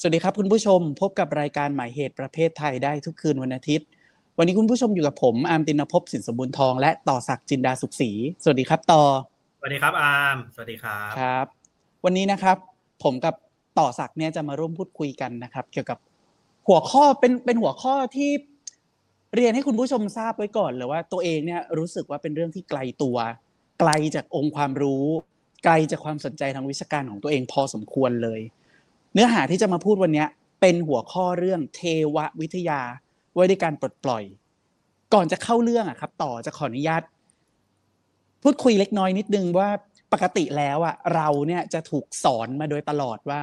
สวัสดีครับคุณผู้ชมพบกับรายการหมายเหตุประเภทไทยได้ทุกคืนวันอาทิตย์ วันนี้คุณผู้ชมอยู่กับผมอาร์มตินภพสินสมบูรณ์ทองและต่อศักดิ์จินดาสุขศรีสวัสดีครับต่อสวัสดีครับอาร์มสวัสดีครับครับ วันนี้นะครับ ผมกับต่อศักดิ์เนี่ยจะมาร่วมพูดคุยกันนะครับ เกี่ยวกับหัวข้อเป็นเป็นหัวข้อที่เรียนให้คุณผู้ชมทราบไว้ก่อนเลยว่าตัวเองเนี่ยรู้สึกว่าเป็นเรื่องที่ไกลตัว ไกลจากองค์ความรู้ ไกลจากความสนใจทางวิชาการของตัวเองพอสมควรเลย เนื้อหาที่จะมาพูดวันนี้เป็นหัวข้อเรื่องเทววิทยาไว้ในการปลดปล่อย ก่อนจะเข้าเรื่องอะครับ ต่อจะขออนุญาต พูดคุยเล็กน้อยนิดนึงว่าปกติแล้วอะเราเนี่ยจะถูกสอนมาโดยตลอดว่า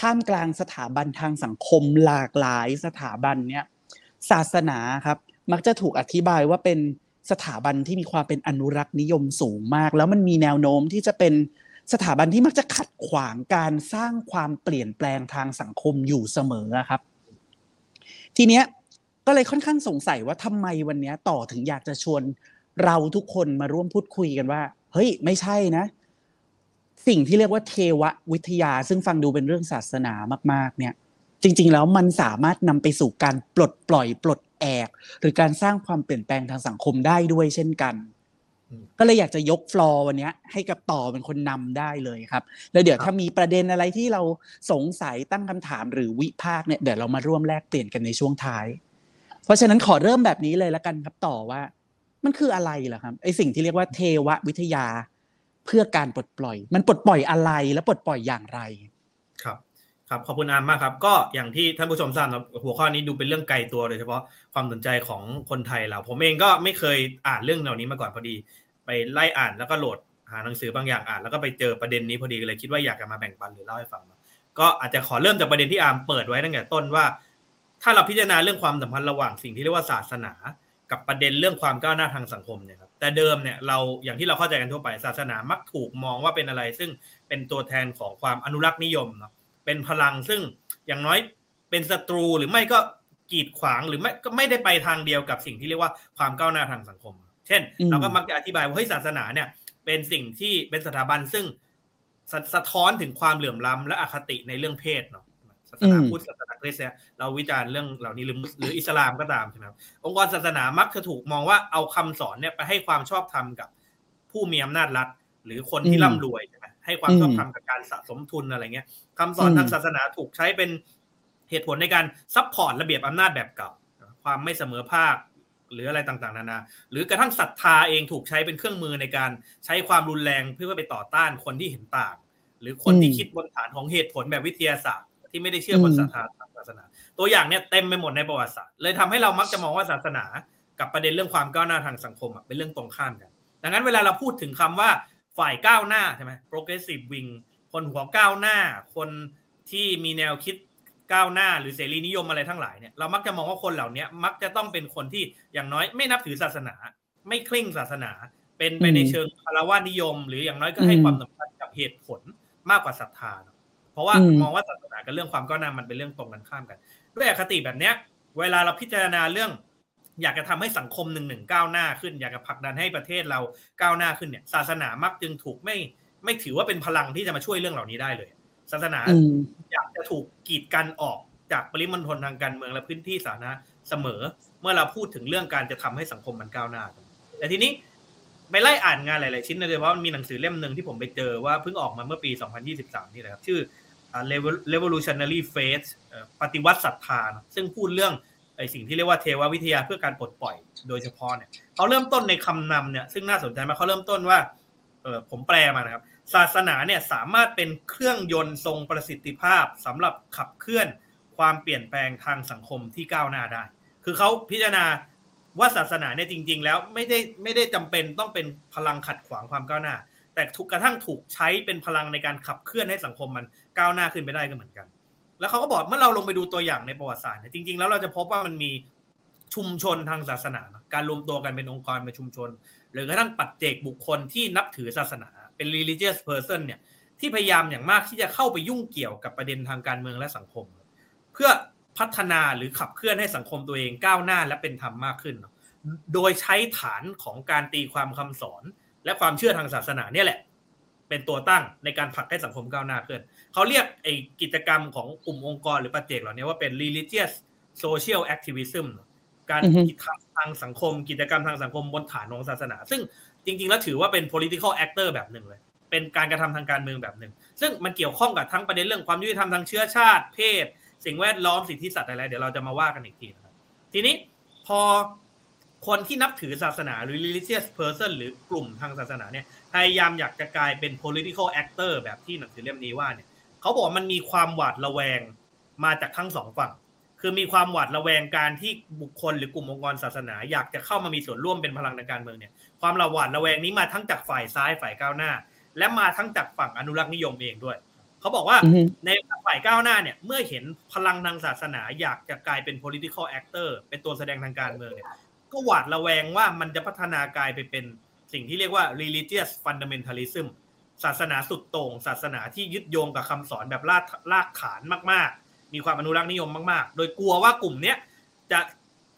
ท่ามกลางสถาบันทางสังคมหลากหลายสถาบันเนี่ยศาสนาครับ มักจะถูกอธิบายว่าเป็นสถาบันที่มีความเป็นอนุรักษ์นิยมสูงมาก แล้วมันมีแนวโน้มที่จะเป็น สถาบันที่มักจะขัดขวางการสร้างความเปลี่ยนแปลงทางสังคมอยู่เสมอครับ ทีเนี้ยก็เลยค่อนข้างสงสัยว่าทำไมวันนี้ต่อถึงอยากจะชวนเราทุกคนมาร่วมพูดคุยกันว่า เฮ้ย ไม่ใช่นะ สิ่งที่เรียกว่าเทววิทยา ซึ่งฟังดูเป็นเรื่องศาสนามาก ๆ เนี่ย จริง ๆ แล้วมันสามารถนำไปสู่การปลดปล่อยปลดแอก หรือการสร้างความเปลี่ยนแปลงทางสังคมได้ด้วยเช่นกัน ก็เลยอยากจะยกฟลอร์วันนี้ให้กับต่อเป็นคนนำได้เลยครับ แล้วเดี๋ยวถ้ามีประเด็นอะไรที่เราสงสัยตั้งคำถามหรือวิพากษ์เนี่ยเดี๋ยวเรามาร่วมแลกเปลี่ยนกันในช่วงท้าย เพราะฉะนั้นขอเริ่มแบบนี้เลยละกันครับต่อว่า มันคืออะไรล่ะครับไอสิ่งที่เรียกว่าเทววิทยา เพื่อการปลดปล่อย มันปลดปล่อยอะไรและปลดปล่อยอย่างไร ครับ ครับขอบคุณอามมากครับ ก็อย่างที่ท่านผู้ชมทราบนะหัวข้อนี้ดูเป็นเรื่องไกลตัวโดยเฉพาะความสนใจของคนไทยเรา ผมเองก็ไม่เคยอ่านเรื่องเหล่านี้มาก่อนพอดี ไปไล่อ่านแล้วก็โหลดหาหนังสือบางอย่างอ่านแล้วก็ไปเจอประเด็นนี้พอดีเลยคิดว่าอยากจะมาแบ่งปันหรือเล่าให้ฟังก็อาจจะขอเริ่มจากประเด็นที่อามเปิดไว้ตั้งแต่ต้นว่า ถ้าเราพิจารณาเรื่องความสัมพันธ์ระหว่างสิ่งที่เรียกว่าศาสนา กับประเด็นเรื่องความก้าวหน้าทางสังคมเนี่ยครับแต่เดิมเนี่ยเราอย่างที่เราเข้าใจกันทั่วไปศาสนามักถูกมองว่าเป็นอะไร ซึ่งเป็นตัวแทนของความอนุรักษ์นิยมเนาะ เป็นพลังซึ่งอย่างน้อยเป็นศัตรูหรือไม่ก็กีดขวางหรือไม่ก็ไม่ได้ไปทางเดียวกับสิ่งที่เรียกว่าความก้าวหน้าทางสังคม เช่น เราก็มักจะอธิบายว่าเฮ้ยศาสนาเนี่ยเป็นสิ่งที่เป็นสถาบันซึ่งสสะท้อนถึงความเหลื่อมล้ำและอคติในเรื่องเพศเนาะศาสนาพุทธศาสนาคริสต์เนี่ยเราวิจารณ์เรื่องเหล่านี้หรือหรืออิสลามก็ตามใช่ไหมครับองค์กรศาสนามักจะถูกมองว่าเอาคำสอนเนี่ยไปให้ความชอบธรรมกับผู้มีอำนาจรัฐ หรือคนที่ร่ำรวย ใช่ไหมให้ความชอบธรรมกับการสะสมทุนอะไรเงี้ยคำสอนทางศาสนาถูกใช้เป็นเหตุผลในการ support ระเบียบอำนาจแบบเก่า ความไม่เสมอภาคหรืออะไรต่างๆ นานา หรือกระทั่งศรัทธาเองถูกใช้เป็นเครื่องมือในการใช้ความรุนแรงเพื่อไปต่อต้านคนที่เห็นต่าง หรือคนที่คิดบนฐานของเหตุผลแบบวิทยาศาสตร์ ที่ไม่ได้เชื่อบนศรัทธาศาสนา ตัวอย่างเนี่ยเต็มไปหมดในประวัติศาสตร์เลยทำให้เรามักจะมองว่าศาสนา กับประเด็นเรื่องความก้าวหน้าทางสังคมเป็นเรื่องตรงข้ามกัน ดังนั้นเวลาเราพูดถึงคำว่า ฝ่ายก้าวหน้าใช่ไหม progressive wing คนหัวก้าวหน้า คนที่มีแนวคิดก้าวหน้าหรือเสรีนิยมอะไรทั้งหลายเนี่ยเรามักจะมองว่าคนเหล่านี้มักจะต้องเป็นคนที่อย่างน้อยไม่นับถือศาสนา ไม่เคร่งศาสนา เป็นไปในเชิงคารวะนิยม หรืออย่างน้อยก็ให้ความสำคัญกับเหตุผลมากกว่าศรัทธาเพราะว่ามองว่าศาสนากับเรื่องความก้าวหน้ามันเป็นเรื่องตรงกันข้ามกัน ด้วยอคติแบบเนี้ย เวลาเราพิจารณาเรื่อง อยากจะทำให้สังคมหนึ่งหนึ่งก้าวหน้าขึ้น อยากจะผลักดันให้ประเทศเราก้าวหน้าขึ้นเนี่ย ศาสนามักจึงถูกไม่ไม่ถือว่าเป็นพลังที่จะมาช่วยเรื่องเหล่านี้ได้เลย ศาสนาอยากจะถูกกีดกันออกจากปริมณฑลทางการเมืองและพื้นที่สาธารณะเสมอ เมื่อเราพูดถึงเรื่องการจะทำให้สังคมมันก้าวหน้า แต่ทีนี้ไปไล่อ่านงานหลาย ๆ ชิ้นเลยเพราะมันมีหนังสือเล่มหนึ่งที่ผมไปเจอว่าเพิ่งออกมาเมื่อปี 2023 นี่แหละครับ ชื่อ revolutionary faith ปฏิวัติศรัทธา ซึ่งพูดเรื่อง ไอสิ่งที่เรียกว่าเทววิทยาเพื่อการปลดปล่อย โดยเฉพาะเนี่ยเขาเริ่มต้นในคำนำเนี่ยซึ่งน่าสนใจมากเขาเริ่มต้นว่าเออผมแปลมานะครับ ศาสนาเนี่ยสามารถเป็นเครื่องยนต์ทรงประสิทธิภาพสำหรับขับเคลื่อนความเปลี่ยนแปลงทางสังคมที่ก้าวหน้าได้ คือเขาพิจารณาว่าศาสนาเนี่ยจริง ๆ แล้วไม่ได้ไม่ได้จำเป็นต้องเป็นพลังขัดขวางความก้าวหน้า แต่ทุกกระทั่งถูกใช้เป็นพลังในการขับเคลื่อนให้สังคมมันก้าวหน้าขึ้นไปได้ก็เหมือนกัน แล้วเขาก็บอกเมื่อเราลงไปดูตัวอย่างในประวัติศาสตร์เนี่ยจริงๆแล้วเราจะพบว่ามันมีชุมชนทางศาสนา การรวมตัวกันเป็นองค์กรเป็นชุมชน หรือกระทั่งปัจเจกบุคคลที่นับถือศาสนา เป็น religious person เนี่ยที่พยายามอย่างมากที่จะเข้าไปยุ่งเกี่ยวกับประเด็นทางการเมืองและสังคม เพื่อพัฒนาหรือขับเคลื่อนให้สังคมตัวเองก้าวหน้าและเป็นธรรมมากขึ้น โดยใช้ฐานของการตีความคำสอนและความเชื่อทางศาสนาเนี่ยแหละ เป็นตัวตั้งในการผลักให้สังคมก้าวหน้าขึ้นเขาเรียกไอ้กิจกรรมของกลุ่มองค์กรหรือปัจเจกเหล่านี้ว่าเป็น religious social activism การกิจกรรมทางสังคม กิจกรรมทางสังคมบนฐานของศาสนา ซึ่งจริง ๆ แล้วถือว่าเป็น political actor แบบหนึ่งเลย เป็นการกระทำทางการเมืองแบบหนึ่ง ซึ่งมันเกี่ยวข้องกับทั้งประเด็นเรื่องความยุติธรรมทางเชื้อชาติ เพศ สิ่งแวดล้อมสิทธิสัตว์อะไร เดี๋ยวเราจะมาว่ากันอีกทีนะครับ ทีนี้พอ คนที่นับถือศาสนาหรือ religious person หรือกลุ่มทางศาสนาเนี่ยพยายามอยากจะกลายเป็น political actor แบบที่หนังสือเล่มนี้ว่าเนี่ยเขาบอกว่ามันมีความหวาดระแวงมาจากทั้งสองฝั่ง คือมีความหวาดระแวงการที่บุคคลหรือกลุ่มองค์กรศาสนา อยากจะเข้ามามีส่วนร่วมเป็นพลังในการเมืองเนี่ยความระหวาดระแวงนี้มาทั้งจากฝ่ายซ้ายฝ่ายก้าวหน้า และมาทั้งจากฝั่งอนุรักษ์นิยมเองด้วยเขาบอกว่าอือฮึในฝ่ายก้าวหน้าเนี่ยเมื่อเห็นพลังทางศาสนา อยากจะกลายเป็น political actor เป็นตัวแสดงทางการเมืองเนี่ย ก็หวาดระแวงว่ามันจะพัฒนากลายไปเป็นสิ่งที่เรียกว่า religious fundamentalism ศาสนาสุดโต่ง ศาสนาที่ยึดโยงกับคำสอนแบบลากลากฐานมากๆ มีความอนุรักษ์นิยมมากๆ โดยกลัวว่ากลุ่มเนี้ยจะ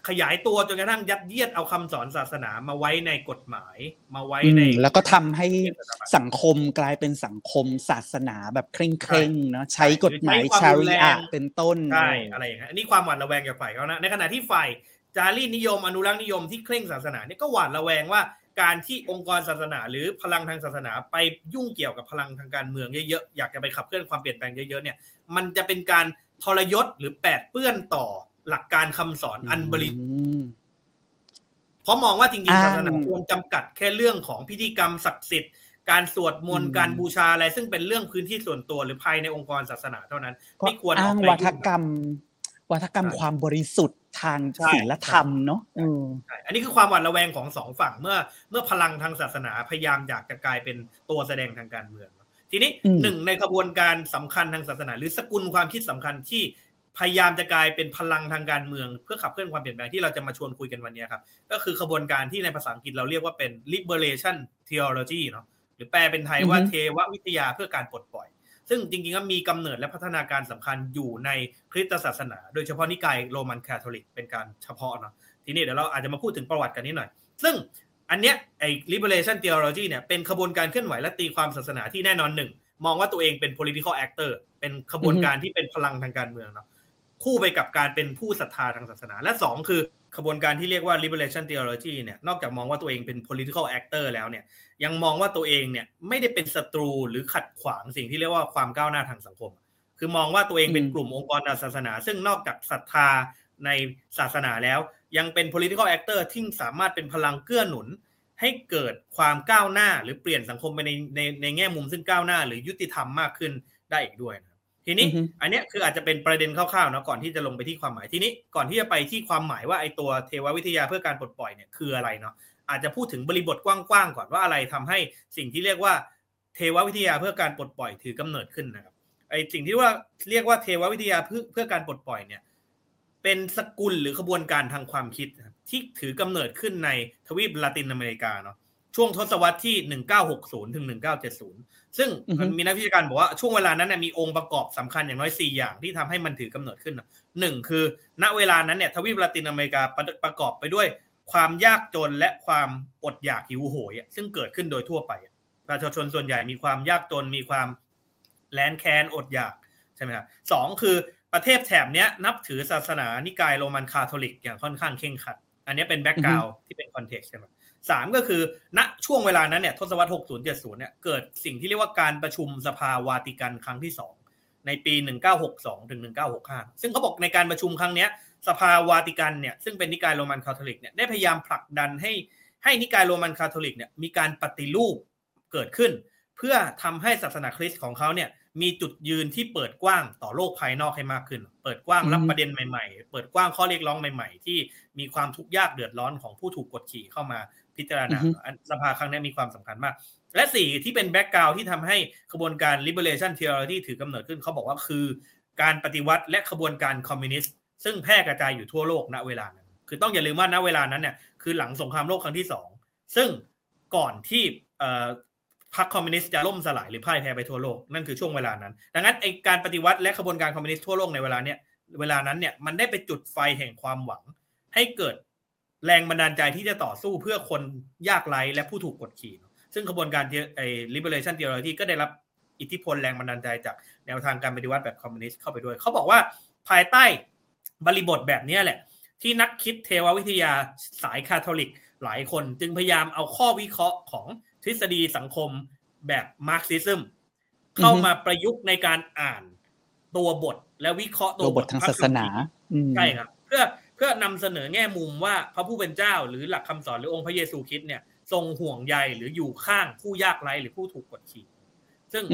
ขยายตัวจนกระทั่งยัดเยียดเอาคำสอนศาสนามาไว้ในกฎหมายมาไว้อืในมแล้วก็ทำให้สังคมกลายเป็นสังคมศาสนาแบบเคร่งเคร่งๆเนาะใช้กฎหมายใช้ความชารุนริแรงอะห์เป็นต้นใช่อะไรอย่างเงี้ยอันนี้ความหวาดระแวงจากฝ่ายเขานะในขณะที่ฝ่าย จารีตนิยมอนุรักษ์นิยมที่เคร่งศาสนาเนี่ยก็หวาดระแวงว่าการที่องค์กรศาสนา หรือพลังทางศาสนาไปยุ่งเกี่ยวกับพลังทางการเมืองเยอะๆอยากจะไปขับเคลื่อนความเปลี่ยนแปลงเยอะๆเนี่ยมันจะเป็นการทรยศหรือแปดเปื้อนต่อหลักการคำสอนอันบริสุทธิ์เพราะมองว่าจริงๆศาสนาควรจำกัดแค่เรื่องของพิธีกรรมศักดิ์สิทธิ์การสวดมนต์การบูชาอะไรซึ่งเป็นเรื่องพื้นที่ส่วนตัวหรือภายในองค์กรศาสนาเท่านั้น ไม่ควรออ้าอกงไปวัฒกรรม วัฒกรรมใช่ความบริสุทธิ์ทางใช่ศีลธรรมเนาะเออใช่อันนี้คือความหวาดระแวงของสองฝั่งเมื่อ เมื่อพลังทางศาสนาพยายามอยากจะกลายเป็นตัวแสดงทางการเมือง ทีนี้อืมหนึ่งในกระบวนการสำคัญทางศาสนา หรือสกุลความคิดสำคัญที่พยายามจะกลายเป็นพลังทางการเมือง เพื่อขับเคลื่อนความเปลี่ยนแปลงที่เราจะมาชวนคุยกันวันนี้ครับ ก็คือขบวนการที่ในภาษาอังกฤษเราเรียกว่าเป็น liberation theology เนาะหรือแปลเป็นไทยว่าอือฮึเทววิทยาเพื่อการปลดปล่อย ซึ่งจริงๆก็มีกำเนิดและพัฒนาการสำคัญอยู่ในคริสตศาสนา โดยเฉพาะนิกายโรมันคาทอลิกเป็นการเฉพาะเนาะทีนี้เดี๋ยวเราอาจจะมาพูดถึงประวัติกันนิดหน่อย ซึ่งอันเนี้ยไอ้ liberation theology เนี่ยเป็นขบวนการเคลื่อนไหวและตีความศาสนาที่แน่นอนหนึ่ง มองว่าตัวเองเป็น political actor เป็นขบวนการที่เป็นพลังทางการเมืองเนาะคู่ไปกับการเป็นผู้ศรัทธาทางศาสนา และสองคือ ขบวนการที่เรียกว่า liberation theology เนี่ยนอกจากมองว่าตัวเองเป็น political actor แล้วเนี่ยยังมองว่าตัวเองเนี่ยไม่ได้เป็นศัตรูหรือขัดขวางสิ่งที่เรียกว่าความก้าวหน้าทางสังคม คือมองว่าตัวเองเป็นอืมกลุ่มองค์กรทางศาสนา ซึ่งนอกจากศรัทธาในศาสนาแล้ว ยังเป็น political actor ที่สามารถเป็นพลังเกื้อหนุน ให้เกิดความก้าวหน้าหรือเปลี่ยนสังคมไปในในในแง่มุมซึ่งก้าวหน้า หรือยุติธรรมมากขึ้นได้อีกด้วยนะครับ ทีนี้อือฮึอันเนี้ยคืออาจจะเป็นประเด็นคร่าวๆนะก่อนที่จะลงไปที่ความหมายทีนี้ก่อนที่จะไปที่ความหมายว่าไอ้ตัวเทววิทยาเพื่อการปลดปล่อยเนี่ยคืออะไรเนาะอาจจะพูดถึงบริบทกว้างๆก่อนว่าอะไรทำให้สิ่งที่เรียกว่าเทววิทยาเพื่อการปลดปล่อยถือกำเนิดขึ้นนะครับไอสิ่งที่ว่าเรียกว่าเทววิทยาเพื่อเพื่อการปลดปล่อยเนี่ยเป็นสกุลหรือขบวนการทางความคิดนะครับที่ถือกำเนิดขึ้นในทวีปลาตินอเมริกาเนาะ ช่วงทศวรรษที่ 1960 ถึง 1970 ซึ่งอือฮึมันมีนักวิชาการบอกว่าช่วงเวลานั้นเนยมีองค์ประกอบสำคัญอย่างน้อย 4 อย่างที่ทำให้มันถือกำเนิดขึ้นนะหนึ่งคือ ณเวลานั้นเนี่ยทวีปลาตินอเมริกาประประกอบไปด้วยความยากจนและความอดอยากหิวโหยอะซึ่งเกิดขึ้นโดยทั่วไปอะประชาชนส่วนใหญ่มีความยากจนมีความแลนแค้นอดอยากใช่ไหมครับสองคือประเทศแถบเนี้ยนับถือศาสนานิกายโรมันคาทอลิกอย่างค่อนข้างเข่งขัด อันเนี้ยเป็น background ที่เป็น context ใช่ไหม สามก็คือณช่วงเวลานั้นเนี่ยทศวรรษ60 70เนี่ยเกิดสิ่งที่เรียกว่าการประชุมสภาวาติกันครั้งที่2ในปี 1962ถึง1965 ซึ่งเขาบอกในการประชุมครั้งเนี้ยสภาวาติกันเนี่ยซึ่งเป็นนิกายโรมันคาทอลิกเนี่ยได้พยายามผลักดันให้ให้นิกายโรมันคาทอลิกเนี่ยมีการปฏิรูปเกิดขึ้น เพื่อทำให้ศาสนาคริสต์ของเขาเนี่ยมีจุดยืนที่เปิดกว้างต่อโลกภายนอกให้มากขึ้น เปิดกว้างรับอืมประเด็นใหม่ ๆ เปิดกว้างข้อเรียกร้องใหม่ ๆ ที่มีความทุกข์ยากเดือดร้อนของผู้ถูกกดขี่เข้ามา พิจารณาอันสภาครั้งนี้มีความสำคัญมาก และสี่ที่เป็น background ที่ทำให้ขบวนการ liberation theology ถือกำเนิดขึ้นเขาบอกว่าคือการปฏิวัติและขบวนการคอมมิวนิสต์ซึ่งแพร่กระจายอยู่ทั่วโลกณเวลานั้น คือต้องอย่าลืมว่าณเวลานั้นเนี่ยคือหลังสงครามโลกครั้งที่สองซึ่งก่อนที่เอ่อพรรคคอมมิวนิสต์จะล่มสลายหรือพ่ายแพ้ไปทั่วโลกนั่นคือช่วงเวลานั้น ดังนั้นไอการปฏิวัติและขบวนการคอมมิวนิสต์ทั่วโลกในเวลาเนี้ยเวลานั้นเนี่ยมันได้ไปจุดไฟแห่งความหวัง ให้เกิด แรงบันดาลใจที่จะต่อสู้เพื่อคนยากไร้และผู้ถูกกดขี่ ซึ่งขบวนการไอ้ liberation theology ก็ได้รับอิทธิพลแรงบันดาลใจจากแนวทางการปฏิวัติแบบคอมมิวนิสต์เข้าไปด้วย เขาบอกว่าภายใต้บริบทแบบนี้แหละ ที่นักคิดเทววิทยาสายคาทอลิก หลายคนจึงพยายามเอาข้อวิเคราะห์ของทฤษฎีสังคมแบบ Marxismเข้ามาประยุกต์ในการอ่านตัวบทและวิเคราะห์ตัวบททางศาสนาใช่ครับ เพื่อเพื่อนำเสนอแง่มุมว่าพระผู้เป็นเจ้า หรือหลักคำสอนหรือองค์พระเยซูคริสต์เนี่ยทรงห่วงใยหรืออยู่ข้างผู้ยากไร้หรือผู้ถูกกดขี่ ซึ่ง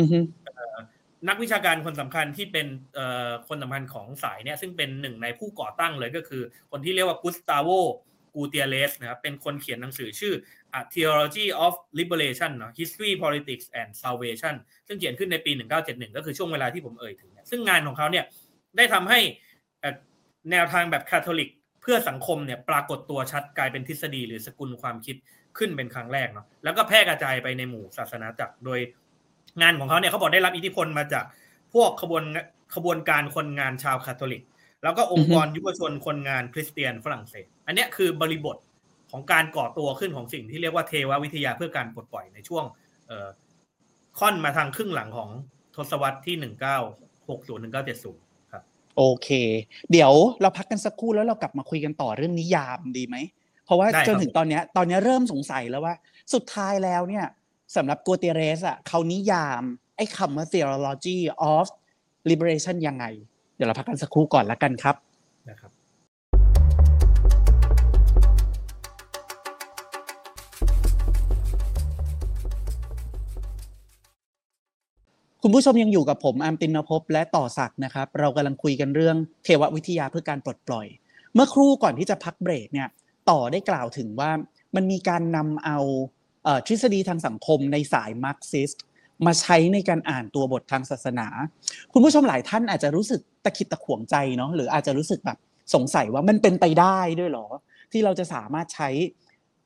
นักวิชาการคนสำคัญที่เป็นคนสำคัญของสายเนี่ยซึ่งเป็นหนึ่งในผู้ก่อตั้งเลยก็คือ คนที่เรียกว่ากุสตาโวกูเตียเลสนะครับเป็นคนเขียนหนังสือชื่อ A Theology of Liberation เนาะ History Politics and Salvation ซึ่งเขียนขึ้นในปี 1971 ก็คือช่วงเวลาที่ผมเอ่ยถึง ซึ่งงานของเขาเนี่ยได้ทำให้แนวทางแบบคาทอลิก พื่อสังคมเนี่ยปรากฏตัวชัดกลายเป็นทฤษฎีหรือสกุลความคิดขึ้นเป็นครั้งแรกเนาะแล้วก็แพร่กระจายไปในหมู่ศาสนาจักรโดยงานของเขาเนี่ยเขาบอกได้รับอิทธิพลมาจากพวกขบวนขบวนการคนงานชาวคาทอลิก แล้วก็องค์กรยุวชนคนงานคริสเตียนฝรั่งเศส อันนี้คือบริบทของการก่อตัวขึ้นของสิ่งที่เรียกว่าเทววิทยาเพื่อการปลดปล่อยในช่วงค่อนมาทางครึ่งหลังของทศวรรษที่ 1960-1970 โอเค เดี๋ยวเราพักกันสักครู่แล้วเรากลับมาคุยกันต่อเรื่องนิยามดีไหม เพราะว่าจนถึงตอนนี้ตอนนี้เริ่มสงสัยแล้วว่า สุดท้ายแล้วเนี่ยสำหรับกัวเตเรสอะเขานิยาม ไอ้คำว่า theology of liberation ยังไง เดี๋ยวเราพักกันสักครู่ก่อนแล้วกันครับนะครับ คุณผู้ชมยังอยู่กับผมอามตินภพและต่อศักดิ์นะครับ เรากำลังคุยกันเรื่องเทววิทยาเพื่อการปลดปล่อย เมื่อครู่ก่อนที่จะพักเบรกเนี่ยต่อได้กล่าวถึงว่ามันมีการนำเอาทฤษฎีทางสังคมในสายมาร์กซิสต์มาใช้ในการอ่านตัวบททางศาสนา คุณผู้ชมหลายท่านอาจจะรู้สึกตะขิดตะขวงใจเนาะหรืออาจจะรู้สึกแบบสงสัยว่ามันเป็นไปได้ด้วยหรอ ที่เราจะสามารถใช้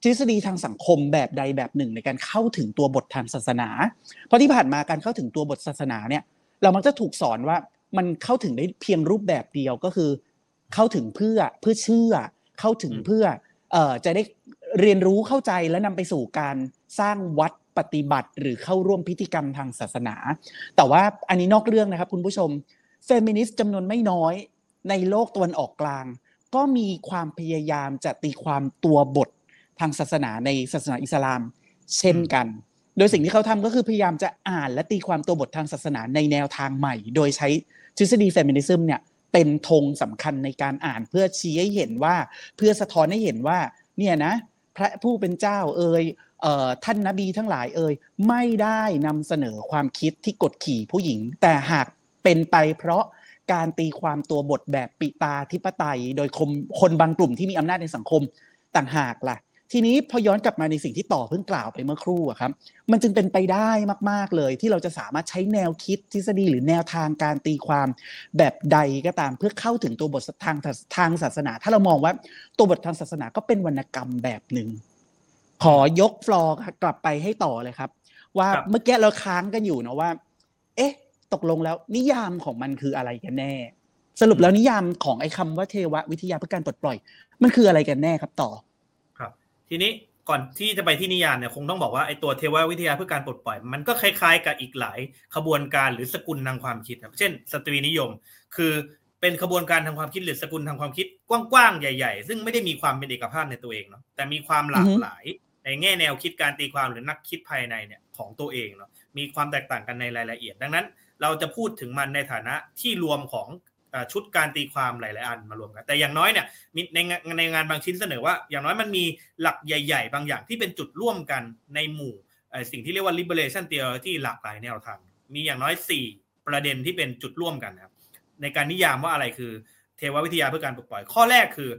ทฤษฎีทางสังคมแบบใดแบบหนึ่งในการเข้าถึงตัวบททางศาสนา เพราะที่ผ่านมาการเข้าถึงตัวบทศาสนาเนี่ยเรามักจะถูกสอนว่ามันเข้าถึงได้เพียงรูปแบบเดียวก็คือ เข้าถึงเพื่อเพื่อเชื่อ เข้าถึงเพื่อเอ่อจะได้เรียนรู้เข้าใจและนำไปสู่การสร้างวัดปฏิบัติ หรือเข้าร่วมพิธีกรรมทางศาสนา แต่ว่าอันนี้นอกเรื่องนะครับคุณผู้ชมเฟมินิสต์จำนวนไม่น้อยในโลกตะวันออกกลาง ก็มีความพยายามจะตีความตัวบท ทางศาสนาในศาสนาอิสลาม เช่นกัน โดยสิ่งที่เขาทำก็คือพยายามจะอ่านและตีความตัวบททางศาสนาในแนวทางใหม่ โดยใช้ทฤษฎีเฟมินิซึมเนี่ยเป็นธงสำคัญในการอ่านเพื่อชี้ให้เห็นว่าเพื่อสะท้อนให้เห็นว่าเนี่ยนะพระผู้เป็นเจ้าเอ่ยท่านนบีทั้งหลายเอ่ยไม่ได้นำเสนอความคิดที่กดขี่ผู้หญิง แต่หากเป็นไปเพราะการตีความตัวบทแบบปิตาธิปไตย โดยคนคนบางกลุ่มที่มีอำนาจในสังคมต่างหากล่ะ ทีนี้พอย้อนกลับมาในสิ่งที่ต่อเพิ่งกล่าวไปเมื่อครู่อะครับ มันจึงเป็นไปได้มาก ๆ เลย ที่เราจะสามารถใช้แนวคิดทฤษฎีหรือแนวทางการตีความแบบใดก็ตามเพื่อเข้าถึงตัวบททางทางศาสนา ถ้าเรามองว่าตัวบททางศาสนาก็เป็นวรรณกรรมแบบหนึ่งขอยกฟลอร์กลับไปให้ต่อเลยครับ ว่าเมื่อกี้เราค้างกันอยู่นะว่า เอ๊ะ ตกลงแล้วนิยามของมันคืออะไรกันแน่ สรุปแล้วนิยามของไอ้คาว่าเทววิทยาเพื่อการปลดปล่อย มันคืออะไรกันแน่ครับต่อ ทีนี้ก่อนที่จะไปที่นิยามเนี่ยคงต้องบอกว่าไอ้ตัวเทววิทยาเพื่อการปลดปล่อย มันก็คล้ายๆ กับอีกหลายขบวนการหรือสกุลทางความคิดครับเช่น สตรีนิยม คือเป็นขบวนการทางความคิดหรือสกุลทางความคิดกว้างๆใหญ่ ๆ ซึ่งไม่ได้มีความเป็นเอกภาพในตัวเองเนาะแต่มีความหลากหลาย ในแง่แนวคิดการตีความหรือนักคิดภายในเนี่ยของตัวเองเนาะมีความแตกต่างกันในรายละเอียด ดังนั้น เราจะพูดถึงมันในฐานะที่รวมของ ชุดการตีความหลายๆอันมารวมกันแต่อย่างน้อยเนี่ยในในงานบางชิ้นเสนอว่า อย่างน้อยมันมีหลักใหญ่ ๆ บางอย่างที่เป็นจุดร่วมกันในหมู่สิ่งที่เรียกว่า liberation theology หลากหลายแนวทางมีอย่างน้อย 4 ประเด็นที่เป็นจุดร่วมกันนะครับในการนิยามว่าอะไรคือ เทววิทยาเพื่อการปลดปล่อย ข้อแรกคือ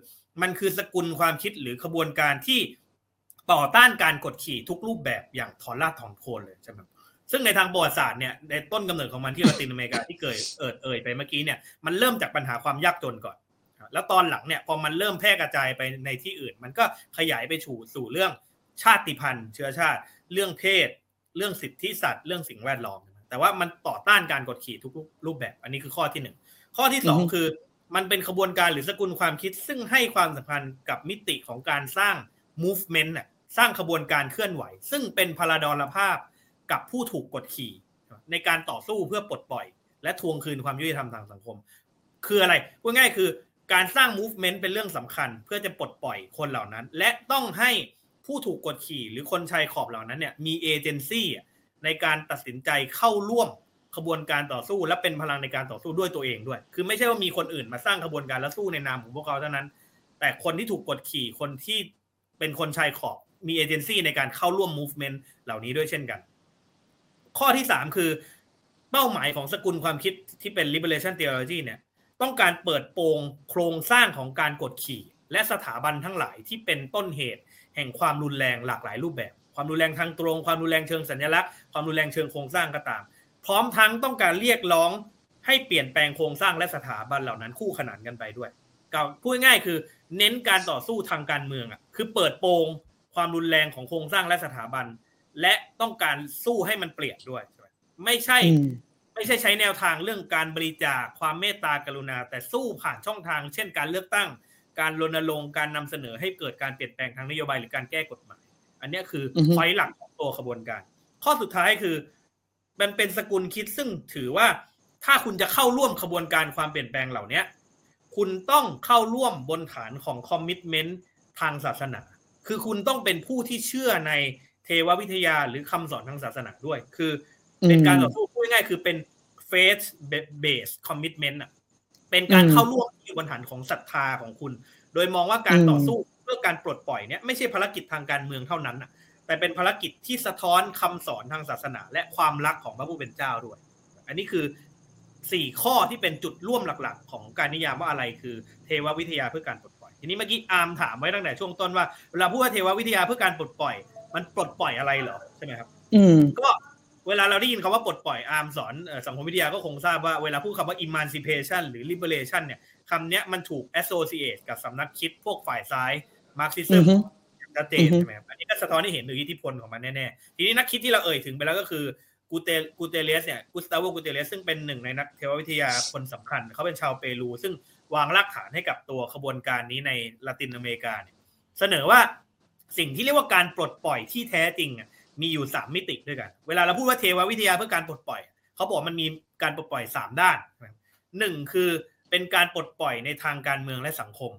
มันคือสกุลความคิดหรือขบวนการที่ต่อต้านการกดขี่ทุกรูปแบบอย่างถอนรากถอนโคนเลยใช่ไหม ซึ่งในทางประวัติศาสตร์เนี่ยในต้นกำเนิดของมันที่ลาตินอเมริกาที่เกิดเอิดเอ่ยไปเมื่อกี้เนี่ยมันเริ่มจากปัญหาความยากจนก่อน แล้วตอนหลังเนี่ยพอมันเริ่มแพร่กระจายไปในที่อื่น มันก็ขยายไปสู่สู่เรื่องชาติพันธุ์ เชื้อชาติ เรื่องเพศ เรื่องสิทธิสัตว์เรื่องสิ่งแวดล้อม แต่ว่ามันต่อต้านการกดขี่ทุกรูปแบบ อันนี้คือข้อที่หนึ่งข้อที่สองคือมันเป็นขบวนการหรือสกุลความคิด ซึ่งให้ความสำคัญกับมิติของการสร้าง movement น่ะสร้างขบวนการเคลื่อนไหว ซึ่งเป็นพลาดรภาพ กับผู้ถูกกดขี่ ในการต่อสู้เพื่อปลดปล่อย และทวงคืนความยุติธรรมทางสังคม คืออะไรพูดง่ายคือการสร้าง movement เป็นเรื่องสำคัญ เพื่อจะปลดปล่อยคนเหล่านั้น และต้องให้ผู้ถูกกดขี่หรือคนชายขอบเหล่านั้นเนี่ยมีเอเจนซี่ในการตัดสินใจเข้าร่วมขบวนการต่อสู้ และเป็นพลังในการต่อสู้ด้วยตัวเองด้วย คือไม่ใช่ว่ามีคนอื่นมาสร้างขบวนการแล้วสู้ในนามของพวกเขาเท่านั้น แต่คนที่ถูกกดขี่คนที่เป็นคนชายขอบมีเอเจนซี่ในการเข้าร่วม movement เหล่านี้ด้วยเช่นกัน ข้อที่สามคือเป้าหมายของสกุลความคิดที่เป็น liberation theology เนี่ยต้องการเปิดโปงโครงสร้างของการกดขี่ และสถาบันทั้งหลายที่เป็นต้นเหตุ แห่งความรุนแรงหลากหลายรูปแบบ ความรุนแรงทางตรง ความรุนแรงเชิงสัญลักษณ์ความรุนแรงเชิงโครงสร้างก็ตาม พร้อมทั้งต้องการเรียกร้องให้เปลี่ยนแปลงโครงสร้างและสถาบันเหล่านั้นคู่ขนานกันไปด้วยก็พูดง่ายคือเน้นการต่อสู้ทางการเมืองอะคือเปิดโปงความรุนแรงของโครงสร้างและสถาบัน และต้องการสู้ให้มันเปลี่ยนด้วยใช่ไหมไม่ใช่อืมไม่ใช่ใช้แนวทางเรื่องการบริจาคความเมตตากรุณา แต่สู้ผ่านช่องทาง เช่นการเลือกตั้ง การรณรงค์การนำเสนอให้เกิดการเปลี่ยนแปลงทางนโยบายหรือการแก้กฎหมาย อันเนี้ยคือออฮึไฟหลักของตัวขบวนการ ข้อสุดท้ายคือ มันเป็นสกุลคิดซึ่งถือว่าถ้าคุณจะเข้าร่วมขบวนการความเปลี่ยนแปลงเหล่าเนี้ยคุณต้องเข้าร่วมบนฐานของคอมมิชเมนต์ทางศาสนา คือคุณต้องเป็นผู้ที่เชื่อใน เทววิทยาหรือคำสอนทางศาสนาด้วย คือ เป็นการต่อสู้พูดง่ายๆคือเป็น faith based commitment อะเป็นการอืมเข้าร่วมที่อยู่บนฐานของศรัทธาของคุณ โดยมองว่าการต่อสู้เพื่อการปลดปล่อยเนี่ยไม่ใช่ภารกิจทางการเมืองเท่านั้นอะ แต่เป็นภารกิจที่สะท้อนคำสอนทางศาสนา และความรักของพระผู้เป็นเจ้าด้วย อันนี้คือสี่ข้อที่เป็นจุดร่วมหลักๆ ของการนิยามว่าอะไรคือเทววิทยาเพื่อการปลดปล่อย ทีนี้เมื่อกี้อาร์มถามไว้ตั้งแต่ช่วงต้นว่าเวลาพูดว่าเทววิทยาเพื่อการปลดปล่อย มันปลดปล่อยอะไรเหรอใช่ไหมครับ อืมก็เวลาเราได้ยินคำว่าปลดปล่อยอาร์มสอนเอ่อสังคมวิทยาก็คงทราบว่าเวลาพูดคำว่า emancipation หรือ liberation เนี่ยคำเนี้ยมันถูก associate กับสำนักคิดพวกฝ่ายซ้ายอื Marxism อฮึชัดเจนอือฮึใช่ไหมครับอันนี้ก็สะท้อนให้เห็นถึงอิทธิพลของมันแน่ๆ ทีนี้นักคิดที่เราเอ่ยถึงไปแล้วก็คือกูเตกูเตเลสเนี่ยกุสตาโวกูเตเลสซึ่งเป็นหนึ่งในนักเทววิทยาคนสำคัญ เขาเป็นชาวเปรู ซึ่งวางรากฐานให้กับตัวขบวนการนี้ในละตินอเมริกาเนี่ยเสนอว่า สิ่งที่เรียกว่าการปลดปล่อยที่แท้จริงมีอยู่สามมิติด้วยกัน เวลาเราพูดว่าเทววิทยาเพื่อการปลดปล่อยเขาบอกมันมีการปลดปล่อยสามด้านหนึ่งคือเป็นการปลดปล่อยในทางการเมืองและสังคม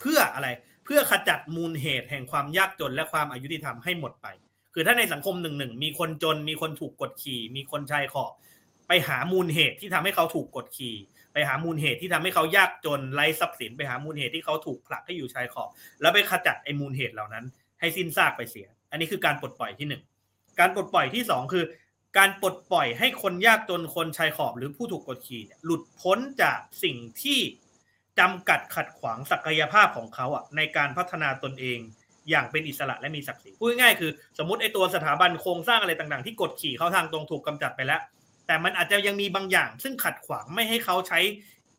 เพื่ออะไรเพื่อขจัดมูลเหตุแห่งความยากจนและความอายุติธรรมให้หมดไป คือถ้าในสังคมหนึ่งหนึ่งมีคนจน มีคนถูกกดขี่มีคนชายขอบไปหามูลเหตุที่ทำให้เขาถูกกดขี่ไปหามูลเหตุที่ทำให้เขายากจนไร้ทรัพย์สิน ไปหามูลเหตุที่เขาถูกผลักให้อยู่ชายขอบ แล้วไปขจัดไอ้มูลเหตุเหล่านั้น ให้สิ้นซากไปเสีย อันนี้คือการปลดปล่อยที่หนึ่งการปลดปล่อยที่สองคือ การปลดปล่อยให้คนยากจนคนชายขอบหรือผู้ถูกกดขี่เนี่ยหลุดพ้นจากสิ่งที่จำกัดขัดขวางศักยภาพของเขาอะในการพัฒนาตนเองอย่างเป็นอิสระและมีศักดิ์ศรีพูดง่ายๆคือ สมมติไอ้ตัวสถาบันโครงสร้างอะไรต่างๆ ที่กดขี่เขาทางตรงถูกกำจัดไปแล้ว แต่มันอาจจะยังมีบางอย่าง ซึ่งขัดขวางไม่ให้เขาใช้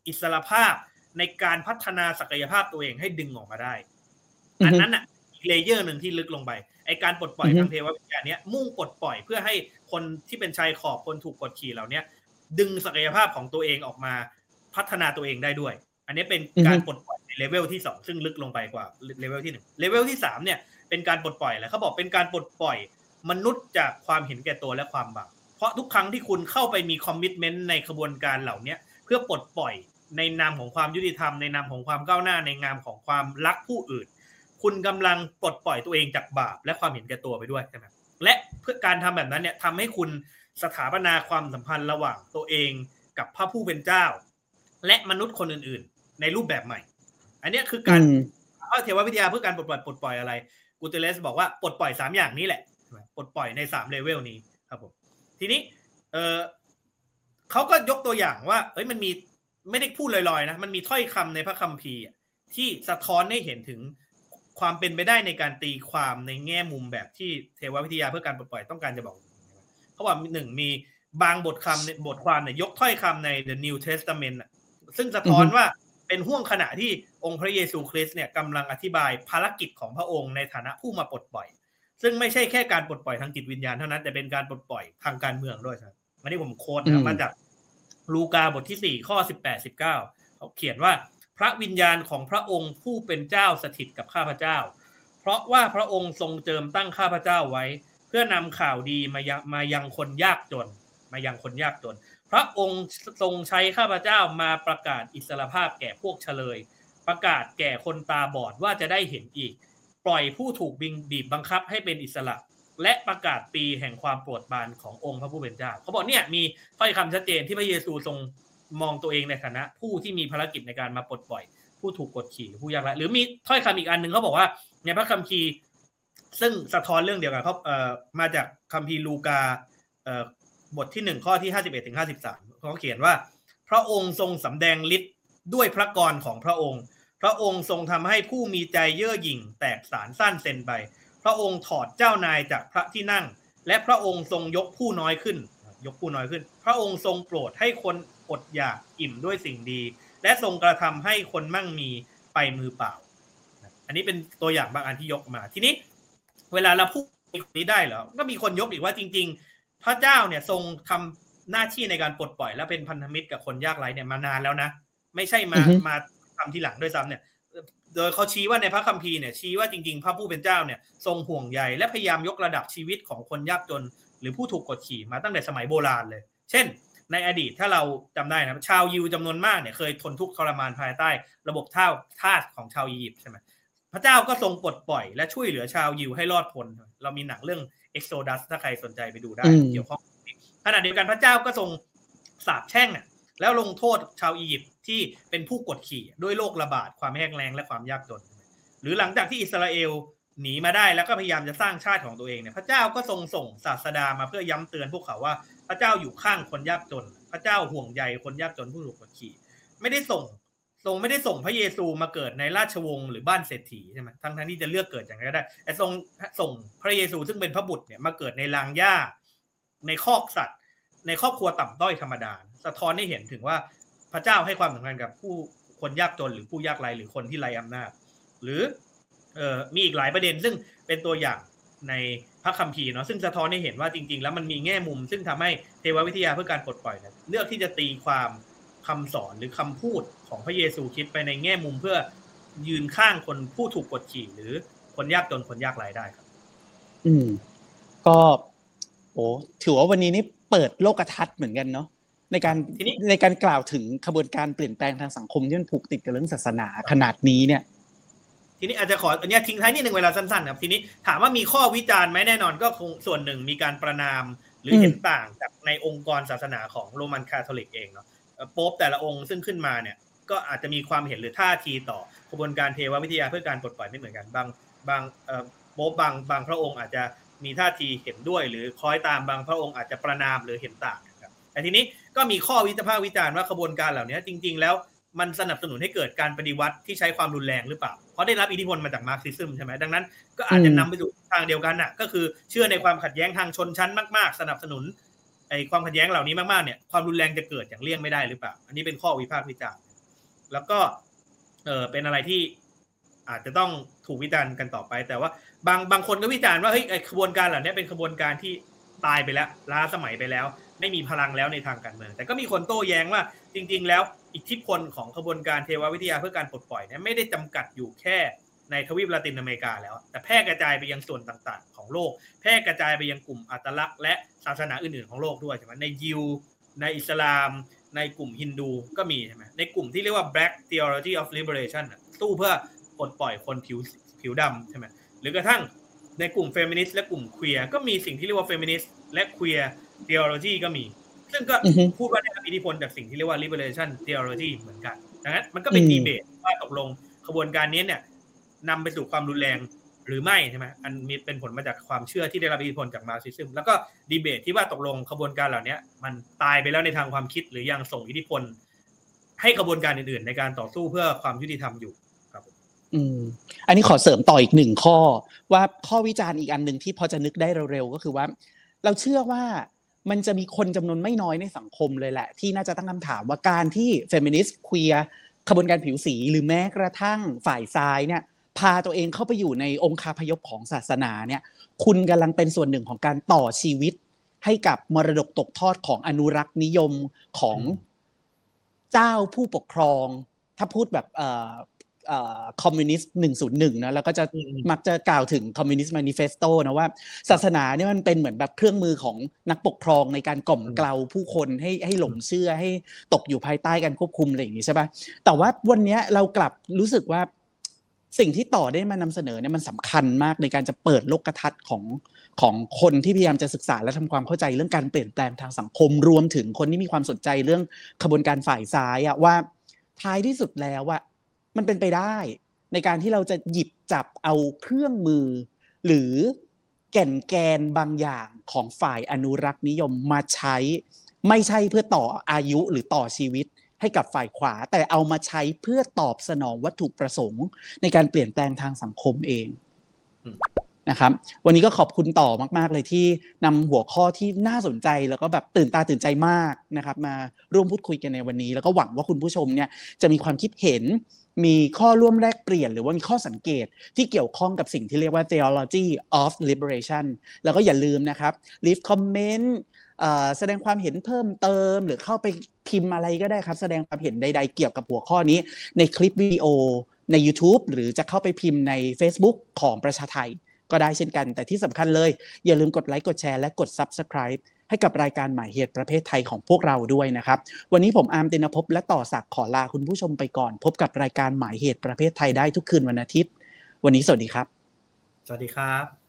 อิสรภาพในการพัฒนาศักยภาพตัวเองให้ดึงออกมาได้อือฮึอันนั้นอะอีก layer หนึ่งที่ลึกลงไป ไอการปลดปล่อยอือฮึทางเทววิทยาเนี้ยมุ่งปลดปล่อยเพื่อให้คนที่เป็นชายขอบคนถูกกดขี่เหล่าเนี้ยดึงศักยภาพของตัวเองออกมาพัฒนาตัวเองได้ด้วย อันนี้เป็นการปลดปล่อยในเลเวลที่สองซึ่งลึกลงไปกว่าเลเวลที่หนึ่งเลเวลที่สามเนี่ยเป็นการปลดปล่อยแหละเขาบอกเป็นการปลดปล่อยมนุษย์จากความเห็นแก่ตัวและความบาปเพราะทุกครั้งที่คุณเข้าไปมี commitment ในขบวนการเหล่าเนี้ยเพื่อปลดปล่อยในนามของความยุติธรรมในนามของความก้าวหน้าในนามของความรักผู้อื่น คุณกำลังปลดปล่อยตัวเองจากบาปและความเห็นแก่ตัวไปด้วยใช่ไหมและเพื่อการทำแบบนั้นเนี่ยทำให้คุณสถาปนาความสัมพันธ์ระหว่างตัวเองกับพระผู้เป็นเจ้า และมนุษย์คนอื่น ๆ ในรูปแบบใหม่ อันเนี้ยคือการอืมว่าเทววิทยาเพื่อการปลดปล่อยปลดปล่อยอะไรกูเตเลสบอกว่าปลดปล่อยสามอย่างนี้แหละใช่ไหมปลดปล่อยในสามเลเวลนี้ครับผมทีนี้เออเขาก็ยกตัวอย่างว่าเอ้ยมันมีไม่ได้พูดลอยๆนะมันมีถ้อยคำในพระคัมภีร์อะที่สะท้อนให้เห็นถึง ความเป็นไปได้ในการตีความในแง่มุมแบบที่เทววิทยาเพื่อการปลดปล่อยต้องการจะบอกเขาบอกหนึ่งมีบางบทคำในบทความเนี่ยยกถ้อยคำใน The New Testament อะซึ่งสะท้อนอือฮึว่าเป็นห่วงขณะที่องค์พระเยซูคริสต์เนี่ยกำลังอธิบายภารกิจของพระองค์ในฐานะผู้มาปลดปล่อย ซึ่งไม่ใช่แค่การปลดปล่อยทางจิตวิญญาณเท่านั้นแต่เป็นการปลดปล่อยทางการเมืองด้วยครับอันนี้ผมโค้ดอืนะมมาจากลูกาบทที่สี่ข้อสิบแปดสิบเก้าเขาเขียนว่าพ ระวิญญาณของพระองค์ผู้เป็นเจ้าสถิตกับข้าพเจ้า เพราะว่าพระองค์ทรงเจิมตั้งข้าพเจ้าไว้ เพื่อนำข่าวดีมายังมายังคนยากจน มายังคนยากจน พระองค์ทรงใช้ข้าพเจ้ามาประกาศอิสรภาพแก่พวกเฉลย ประกาศแก่คนตาบอดว่าจะได้เห็นอีก ปล่อยผู้ถูกบิงบีบบังคับให้เป็นอิสระและประกาศปีแห่งความโปรดปรานขององค์พระผู้เป็นเจ้า เขาบอกเนี่ยมีถ้อยคำชัดเจนที่พระเยซูทรง มองตัวเองในฐานะ ผู้ที่มีภารกิจในการมาปลดปล่อย ผู้ถูกกดขี่ผู้ยากไร้หรือมีถ้อยคำอีกอันหนึ่งเขาบอกว่าในพระคัมภีร์ซึ่งสะท้อนเรื่องเดียวกันเขาเอ่อมาจากคัมภีร์ลูกาเอ่อบทที่หนึ่งข้อที่ห้าสิบเอ็ดถึงห้าสิบสามเขาเขียนว่า พระองค์ทรงสำแดงฤทธิ์ด้วยพระกรของพระองค์ พระองค์ทรงทำให้ผู้มีใจเย่อหยิ่ง แตกสารสั้นเซนไป พระองค์ถอดเจ้านายจากพระที่นั่ง และพระองค์ทรงยกผู้น้อยขึ้น ยกผู้น้อยขึ้น พระองค์ทรงโปรดให้คนอดอยากอิ่มด้วยสิ่งดี และทรงกระทำให้คนมั่งมีไปมือเปล่า อันนี้เป็นตัวอย่างบางอันที่ยกมา ทีนี้ เวลาเราพูดแบบนี้ได้เหรอ ก็มีคนยกอีกว่าจริง ๆ พระเจ้าเนี่ยทรงทำหน้าที่ในการปลดปล่อย และเป็นพันธมิตรกับคนยากไร้เนี่ยมานานแล้วนะ ไม่ใช่มาอือฮึมาทำทีหลังด้วยซ้ำเนี่ยโดยเขาชี้ว่าในพระคัมภีร์เนี่ยชี้ว่าจริงๆ พระผู้เป็นเจ้าเนี่ยทรงห่วงใยและพยายามยกระดับชีวิตของคนยากจน หรือผู้ถูกกดขี่มาตั้งแต่สมัยโบราณเลย เช่น ในอดีตถ้าเราจำได้นะชาวยิวจำนวนมากเนี่ยเคยทนทุกข์ทรมานภายใต้ ระบบท่าทาสของชาวอียิปต์ใช่ไหมพระเจ้าก็ทรงปลดปล่อยและช่วยเหลือชาวยิวให้รอดพ้นเรามีหนังเรื่อง Exodus ถ้าใครสนใจไปดูได้อืมเกี่ยวข้องกับนี้ขณะเดียวกันพระเจ้าก็ทรงสาปแช่งอะแล้วลงโทษชาวอียิปต์ที่เป็นผู้กดขี่ด้วยโรคระบาดความแห้งแล้งและความยากจน หรือหลังจากที่อิสราเอล หนีมาได้แล้วก็พยายามจะสร้างชาติของตัวเองเนี่ยพระเจ้าก็ทรงส่งศาสดามาเพื่อย้ำเตือนพวกเขาว่า พระเจ้าอยู่ข้างคนยากจน พระเจ้าห่วงใยคนยากจนผู้ถูกกดขี่ ไม่ได้ส่งทรงไม่ได้ส่งพระเยซูมาเกิดในราชวงศ์หรือบ้านเศรษฐีใช่ไหมทั้งทั้งที่จะเลือกเกิดอย่างไรก็ได้แต่ทรงส่งพระเยซูซึ่งเป็นพระบุตรเนี่ยมาเกิดในรางหญ้า ในคอกสัตว์ ในครอบครัวต่ำต้อยธรรมดาสะท้อนให้เห็นถึงว่าพระเจ้าให้ความสำคัญกับผู้คนยากจนหรือผู้ยากไร้หรือคนที่ไร้อำนาจ หรือ เอ่อมีอีกหลายประเด็น ซึ่งเป็นตัวอย่างในพระคัมภีร์เนาะซึ่งสะท้อนให้เห็นว่าจริง ๆ แล้วมันมีแง่มุม ซึ่งทำให้เทววิทยาเพื่อการปลดปล่อยเนี่ยเลือกที่จะตีความคำสอนหรือคำพูดของพระเยซูคริดไปในแง่มุมเพื่อยืนข้างคนผู้ถูกกดขี่หรือคนยากจนคนยากไร้ได้ครับ อืม ก็โอ้ถือว่าวันนี้นี่เปิดโลกทัศน์เหมือนกันเนาะในการทีนี้ในการกล่าวถึงขบวนการเปลี่ยนแปลงทางสังคมที่มันผูกติดกับเรื่องศาสนาขนาดนี้เนี่ย ทีนี้อาจจะขออันเนี้ยทิ้งท้ายนิดหนึ่งเวลาสั้นๆครับทีนี้ถามว่ามีข้อวิจารณ์ไหมแน่นอนก็คงส่วนหนึ่งมีการประนามหรือเห็นต่างจากในองค์กรศาสนาของโรมันคาทอลิกเองเนาะเอ่อโป๊ปแต่ละองค์ซึ่งขึ้นมาเนี่ยก็อาจจะมีความเห็นหรือท่าทีต่อกระบวนการเทววิทยาเพื่อการปลดปล่อยไม่เหมือนกันบางบางเอ่อโป๊ปบางบางพระองค์อาจจะมีท่าทีเห็นด้วย หรือคล้อยตามบางพระองค์อาจจะประณามหรือเห็นต่างครับแต่ทีนี้ก็มีข้อวิพากษ์วิจารณ์ว่าขบวนการเหล่านี้จริง ๆ แล้วมันสนับสนุนให้เกิดการปฏิวัติที่ใช้ความรุนแรงหรือเปล่า เพราะได้รับอิทธิพลมาจาก Marxism ใช่ไหมดังนั้นก็อาจจะนำไปสู่ทางเดียวกันน่ะ ก็คือเชื่อในความขัดแย้งทางชนชั้นมาก ๆ สนับสนุนไอ้ความขัดแย้งเหล่านี้มากๆเนี่ยความรุนแรงจะเกิดอย่างเลี่ยงไม่ได้หรือเปล่า อันนี้เป็นข้อวิพากษ์วิจารณ์แล้วก็เออเป็นอะไรที่อาจจะต้องถูกวิจารณ์กันต่อไป แต่ว่าบางบางคนก็วิจารณ์ว่าเฮ้ยไอ้ขบวนการเหล่านี้เป็นขบวนการที่ตายไปแล้วล้าสมัยไปแล้ว ไม่มีพลังแล้วในทางการเมือง แต่ก็มีคนโต้แย้งว่า จริง ๆ แล้วอิทธิพลของขบวนการเทววิทยาเพื่อการปลดปล่อยเนี่ยไม่ได้จำกัดอยู่แค่ในทวีปลาตินอเมริกาแล้ว แต่แพร่กระจายไปยังส่วนต่างๆ ของโลก แพร่กระจายไปยังกลุ่มอัตลักษณ์และศาสนาอื่นๆของโลกด้วยใช่ไหมในยิว ในอิสลาม ในกลุ่มฮินดูก็มีใช่ไหมในกลุ่มที่เรียกว่า Black Theology of Liberation น่ะสู้เพื่อปลดปล่อยคนผิวผิวดำใช่ไหมหรือกระทั่งในกลุ่มเฟมินิสต์และกลุ่ม queer ก็มีสิ่งที่เรียกว่าเฟมินิสต์และเคลียร์ theology ก็มี ซึ่งก็อือฮึพูดว่าได้รับอิทธิพลจากสิ่งที่เรียกว่า liberation theology เหมือนกัน ดังนั้นมันก็เป็นอืมดีเบตว่าตกลงขบวนการนี้เนี่ยนำไปสู่ความรุนแรงหรือไม่ใช่ไหมอันมีเป็นผลมาจากความเชื่อที่ได้รับอิทธิพลจาก Marxism แล้วก็ดีเบตที่ว่าตกลงขบวนการเหล่านี้มันตายไปแล้วในทางความคิดหรือยังส่งอิทธิพล ให้ขบวนการอื่นๆ ในการต่อสู้เพื่อความยุติธรรมอยู่ครับผมอืมอันนี้ขอเสริมต่ออีกหนึ่งข้อ ว่าข้อวิจารณ์อีกอันหนึ่งที่พอจะนึกได้เร็วๆก็คือว่า เราเชื่อว่า มันจะมีคนจำนวนไม่น้อยในสังคมเลยแหละ ที่น่าจะตั้งคำถามว่าการที่เฟมินิสต์ควียขบวนการผิวสีหรือแม้กระทั่งฝ่ายซ้ายเนี่ยพาตัวเองเข้าไปอยู่ในองค์คาพยพของศาสนาเนี่ยคุณกำลังเป็นส่วนหนึ่งของการต่อชีวิต ให้กับมรดกตกทอดของอนุรักษ์นิยมของอืมเจ้าผู้ปกครอง ถ้าพูดแบบเอ่อ คอมมิวนิสต์หนึ่งศูนย์หนึ่งนะแล้วก็จะอืมมักจะกล่าวถึง Communist Manifesto นะว่า ศาสนาเนี่ยมันเป็นเหมือนแบบเครื่องมือของนักปกครองในการกล่อมเกลาผู้คนให้ให้หลงเชื่อให้ตกอยู่ภายใต้การควบคุมอะไรอย่างนี้ใช่ปะแต่ว่าวันเนี้ยเรากลับรู้สึกว่าสิ่งที่ต่อได้มานำเสนอเนี่ยมันสำคัญมากในการจะเปิดโลกทัศน์ของของคนที่พยายามจะศึกษาและทำความเข้าใจเรื่องการเปลี่ยนแปลงทางสังคมรวมถึงคนที่มีความสนใจเรื่องขบวนการฝ่ายซ้ายอะว่าท้ายที่สุดแล้วอะ มันเป็นไปได้ ในการที่เราจะหยิบจับเอาเครื่องมือ หรือแก่นแกนบางอย่างของฝ่ายอนุรักษ์นิยมมาใช้ ไม่ใช่เพื่อต่ออายุหรือต่อชีวิตให้กับฝ่ายขวา แต่เอามาใช้เพื่อตอบสนองวัตถุประสงค์ ในการเปลี่ยนแปลงทางสังคมเอง นะครับวันนี้ก็ขอบคุณต่อมาก ๆ เลยที่นำหัวข้อที่น่าสนใจแล้วก็แบบตื่นตาตื่นใจมากนะครับ มาร่วมพูดคุยกันในวันนี้ แล้วก็หวังว่าคุณผู้ชมเนี่ยจะมีความคิดเห็น มีข้อร่วมแลกเปลี่ยน หรือว่ามีข้อสังเกตที่เกี่ยวข้องกับสิ่งที่เรียกว่า theology of liberation แล้วก็อย่าลืมนะครับ leave comment แสดงความเห็นเพิ่มเติม หรือเข้าไปพิมพ์อะไรก็ได้ครับ แสดงความเห็นใด ๆ เกี่ยวกับหัวข้อนี้ ในคลิปวิดีโอใน YouTube หรือจะเข้าไปพิมพ์ใน Facebook ของประชาไทย ก็ได้เช่นกัน แต่ที่สำคัญเลย อย่าลืมกดไลค์กดแชร์และกด Subscribe ให้กับรายการหมายเหตุประเภทไทยของพวกเราด้วยนะครับ วันนี้ผมอาร์มตินภพและต่อศักดิ์ขอลาคุณผู้ชมไปก่อน พบกับรายการหมายเหตุประเภทไทยได้ทุกคืนวันอาทิตย์ วันนี้สวัสดีครับ สวัสดีครับ